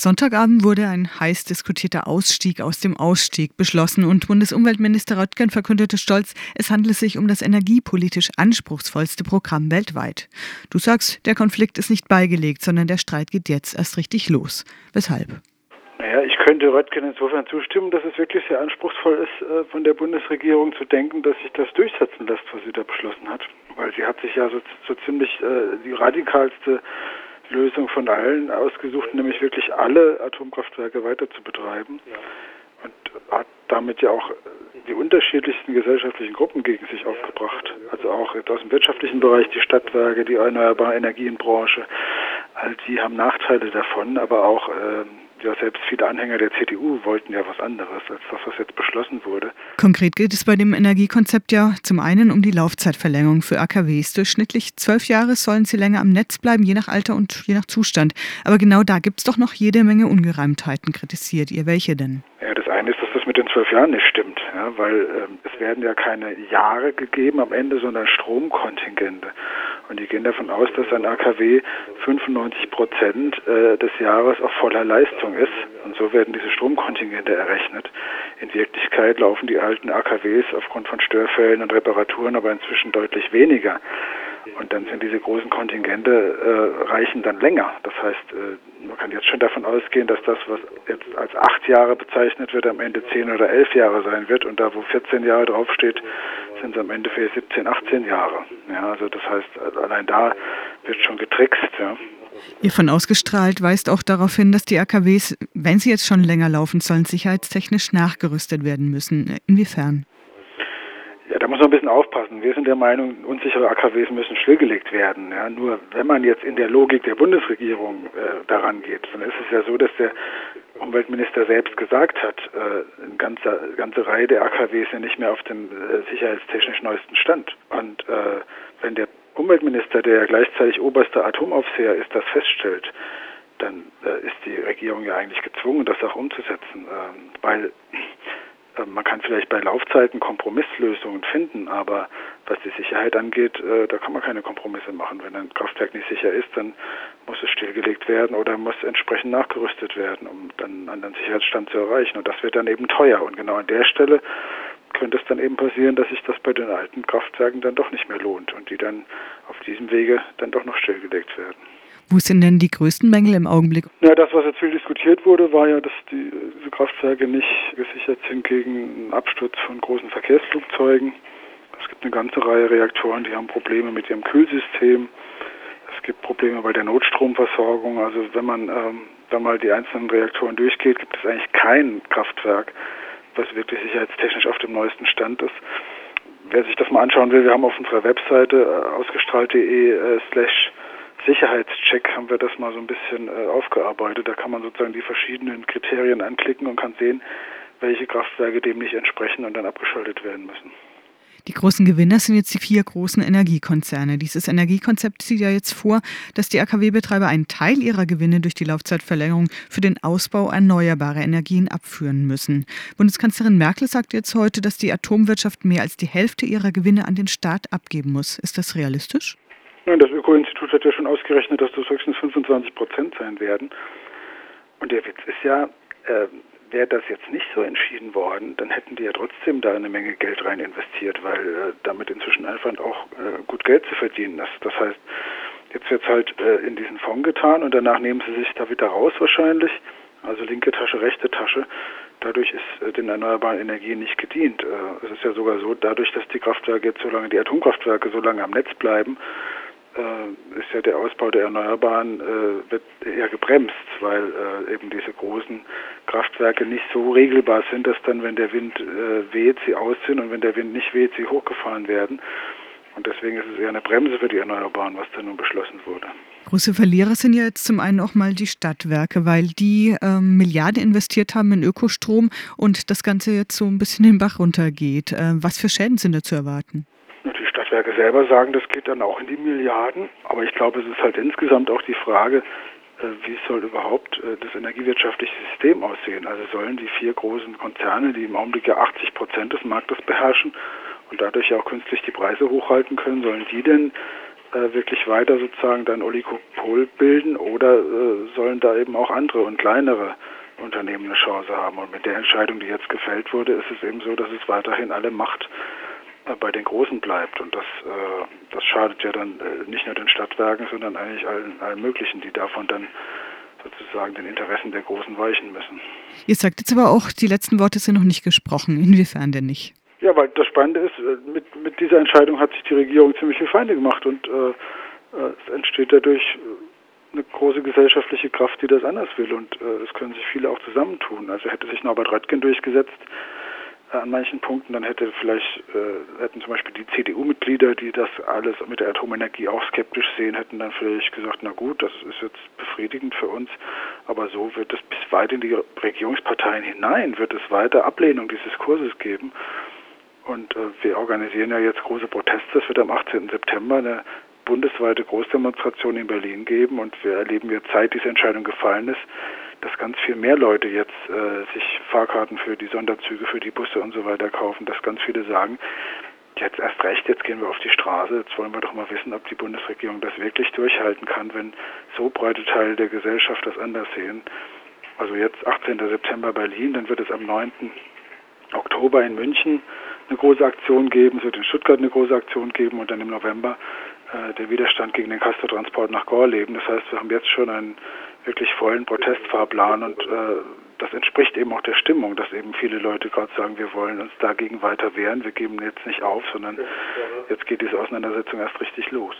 Sonntagabend wurde ein heiß diskutierter Ausstieg aus dem Ausstieg beschlossen und Bundesumweltminister Röttgen verkündete stolz, es handle sich um das energiepolitisch anspruchsvollste Programm weltweit. Du sagst, der Konflikt ist nicht beigelegt, sondern der Streit geht jetzt erst richtig los. Weshalb? Naja, ich könnte Röttgen insofern zustimmen, dass es wirklich sehr anspruchsvoll ist, äh, von der Bundesregierung zu denken, dass sich das durchsetzen lässt, was sie da beschlossen hat. Weil sie hat sich ja so, so ziemlich äh, die radikalste Lösung von allen ausgesucht, nämlich wirklich alle Atomkraftwerke weiter zu betreiben. Und hat damit ja auch die unterschiedlichsten gesellschaftlichen Gruppen gegen sich aufgebracht. Also auch aus dem wirtschaftlichen Bereich, die Stadtwerke, die erneuerbare Energienbranche. All die haben Nachteile davon, aber auch ähm, ja, selbst viele Anhänger der CDU wollten ja was anderes als das, was jetzt beschlossen wurde. Konkret geht es bei dem Energiekonzept ja zum einen um die Laufzeitverlängerung für AKWs. Durchschnittlich zwölf Jahre sollen sie länger am Netz bleiben, je nach Alter und je nach Zustand. Aber genau da gibt es doch noch jede Menge Ungereimtheiten, kritisiert ihr. Welche denn? Ja, das eine ist, dass das mit den zwölf Jahren nicht stimmt, ja, weil ähm, es werden ja keine Jahre gegeben am Ende, sondern Stromkontingente. Und die gehen davon aus, dass ein AKW 95 Prozent äh, des Jahres auf voller Leistung ist. Und so werden diese Stromkontingente errechnet. In Wirklichkeit laufen die alten AKWs aufgrund von Störfällen und Reparaturen aber inzwischen deutlich weniger. Und dann sind diese großen Kontingente äh, reichen dann länger. Das heißt, äh, man kann jetzt schon davon ausgehen, dass das, was jetzt als acht Jahre bezeichnet wird, am Ende zehn oder elf Jahre sein wird. Und da, wo 14 Jahre draufsteht, sind es am Ende für 17, 18 Jahre. Ja, also das heißt, allein da wird schon getrickst. Ja. Ihr von ausgestrahlt weist auch darauf hin, dass die AKWs, wenn sie jetzt schon länger laufen sollen, sicherheitstechnisch nachgerüstet werden müssen. Inwiefern? Ja, da muss man ein bisschen aufpassen. Wir sind der Meinung, unsichere AKWs müssen stillgelegt werden. Ja, nur wenn man jetzt in der Logik der Bundesregierung äh, daran geht, dann ist es ja so, dass der Umweltminister selbst gesagt hat, äh, eine ganze, ganze Reihe der AKWs sind nicht mehr auf dem äh, sicherheitstechnisch neuesten Stand. Und äh, wenn der Umweltminister, der ja gleichzeitig oberster Atomaufseher ist, das feststellt, dann ist die Regierung ja eigentlich gezwungen, das auch umzusetzen, ähm, weil man kann vielleicht bei Laufzeiten Kompromisslösungen finden, aber was die Sicherheit angeht, äh, da kann man keine Kompromisse machen. Wenn ein Kraftwerk nicht sicher ist, dann muss es stillgelegt werden oder muss entsprechend nachgerüstet werden, um dann einen anderen Sicherheitsstand zu erreichen. Und das wird dann eben teuer. Und genau an der Stelle könnte es dann eben passieren, dass sich das bei den alten Kraftwerken dann doch nicht mehr lohnt und die dann auf diesem Wege dann doch noch stillgelegt werden. Wo sind denn die größten Mängel im Augenblick? Ja, das, was jetzt viel diskutiert wurde, war ja, dass die, diese Kraftwerke nicht gesichert sind gegen einen Absturz von großen Verkehrsflugzeugen. Es gibt eine ganze Reihe Reaktoren, die haben Probleme mit ihrem Kühlsystem. Es gibt Probleme bei der Notstromversorgung. Also wenn man ähm, da mal die einzelnen Reaktoren durchgeht, gibt es eigentlich kein Kraftwerk, was wirklich sicherheitstechnisch auf dem neuesten Stand ist. Wer sich das mal anschauen will, wir haben auf unserer Webseite äh, ausgestrahlt.de äh, slash Sicherheitscheck haben wir das mal so ein bisschen äh, aufgearbeitet. Da kann man sozusagen die verschiedenen Kriterien anklicken und kann sehen, welche Kraftwerke dem nicht entsprechen und dann abgeschaltet werden müssen. Die großen Gewinner sind jetzt die vier großen Energiekonzerne. Dieses Energiekonzept sieht ja jetzt vor, dass die AKW-Betreiber einen Teil ihrer Gewinne durch die Laufzeitverlängerung für den Ausbau erneuerbarer Energien abführen müssen. Bundeskanzlerin Merkel sagt jetzt heute, dass die Atomwirtschaft mehr als die Hälfte ihrer Gewinne an den Staat abgeben muss. Ist das realistisch? Öko-Institut hat ja schon ausgerechnet, dass das höchstens 25 Prozent sein werden. Und der Witz ist ja, äh, wäre das jetzt nicht so entschieden worden, dann hätten die ja trotzdem da eine Menge Geld rein investiert, weil äh, damit inzwischen einfach auch äh, gut Geld zu verdienen ist. Das heißt, jetzt wird es halt äh, in diesen Fonds getan und danach nehmen sie sich da wieder raus wahrscheinlich. Also linke Tasche, rechte Tasche. Dadurch ist äh, den erneuerbaren Energien nicht gedient. Äh, es ist ja sogar so, dadurch, dass die Kraftwerke jetzt so lange, die Atomkraftwerke so lange am Netz bleiben, ist ja der Ausbau der Erneuerbaren äh, wird eher gebremst, weil äh, eben diese großen Kraftwerke nicht so regelbar sind, dass dann, wenn der Wind äh, weht, sie aus sind und wenn der Wind nicht weht, sie hochgefahren werden. Und deswegen ist es eher eine Bremse für die Erneuerbaren, was da nun beschlossen wurde. Große Verlierer sind ja jetzt zum einen auch mal die Stadtwerke, weil die ähm, Milliarden investiert haben in Ökostrom und das Ganze jetzt so ein bisschen den Bach runtergeht. Äh, was für Schäden sind da zu erwarten? Stadtwerke selber sagen, das geht dann auch in die Milliarden. Aber ich glaube, es ist halt insgesamt auch die Frage, äh, wie soll überhaupt äh, das energiewirtschaftliche System aussehen? Also sollen die vier großen Konzerne, die im Augenblick ja 80 Prozent des Marktes beherrschen und dadurch ja auch künstlich die Preise hochhalten können, sollen die denn äh, wirklich weiter sozusagen dann Oligopol bilden oder sollen da eben auch andere und kleinere Unternehmen eine Chance haben. Und mit der Entscheidung, die jetzt gefällt wurde, ist es eben so, dass es weiterhin alle Macht bei den Großen bleibt. Und das, äh, das schadet ja dann äh, nicht nur den Stadtwerken, sondern eigentlich allen, allen möglichen, die davon dann sozusagen den Interessen der Großen weichen müssen. Ihr sagt jetzt aber auch, die letzten Worte sind noch nicht gesprochen. Inwiefern denn nicht? Ja, weil das Spannende ist, äh, mit, mit dieser Entscheidung hat sich die Regierung ziemlich viel Feinde gemacht und äh, äh es entsteht dadurch eine große gesellschaftliche Kraft, die das anders will und äh, es können sich viele auch zusammentun. Also hätte sich Norbert Röttgen durchgesetzt, an manchen Punkten, dann hätte vielleicht, äh, hätten zum Beispiel die CDU-Mitglieder, die das alles mit der Atomenergie auch skeptisch sehen, hätten dann vielleicht gesagt, na gut, das ist jetzt befriedigend für uns, aber so wird es bis weit in die Regierungsparteien hinein, wird es weiter Ablehnung dieses Kurses geben. Und äh, wir organisieren ja jetzt große Proteste. Es wird am 18. September eine bundesweite Großdemonstration in Berlin geben und wir erleben jetzt, seit diese Entscheidung gefallen ist, dass ganz viel mehr Leute jetzt äh, sich Fahrkarten für die Sonderzüge, für die Busse und so weiter kaufen, dass ganz viele sagen, jetzt erst recht, jetzt gehen wir auf die Straße, jetzt wollen wir doch mal wissen, ob die Bundesregierung das wirklich durchhalten kann, wenn so breite Teile der Gesellschaft das anders sehen. Also jetzt 18. September Berlin, dann wird es am 9. Oktober in München eine große Aktion geben, es wird in Stuttgart eine große Aktion geben und dann im November äh, der Widerstand gegen den Castortransport nach Gorleben. Das heißt, wir haben jetzt schon einen wirklich vollen Protestfahrplan und äh, das entspricht eben auch der Stimmung, dass eben viele Leute gerade sagen, wir wollen uns dagegen weiter wehren, wir geben jetzt nicht auf, sondern jetzt geht diese Auseinandersetzung erst richtig los.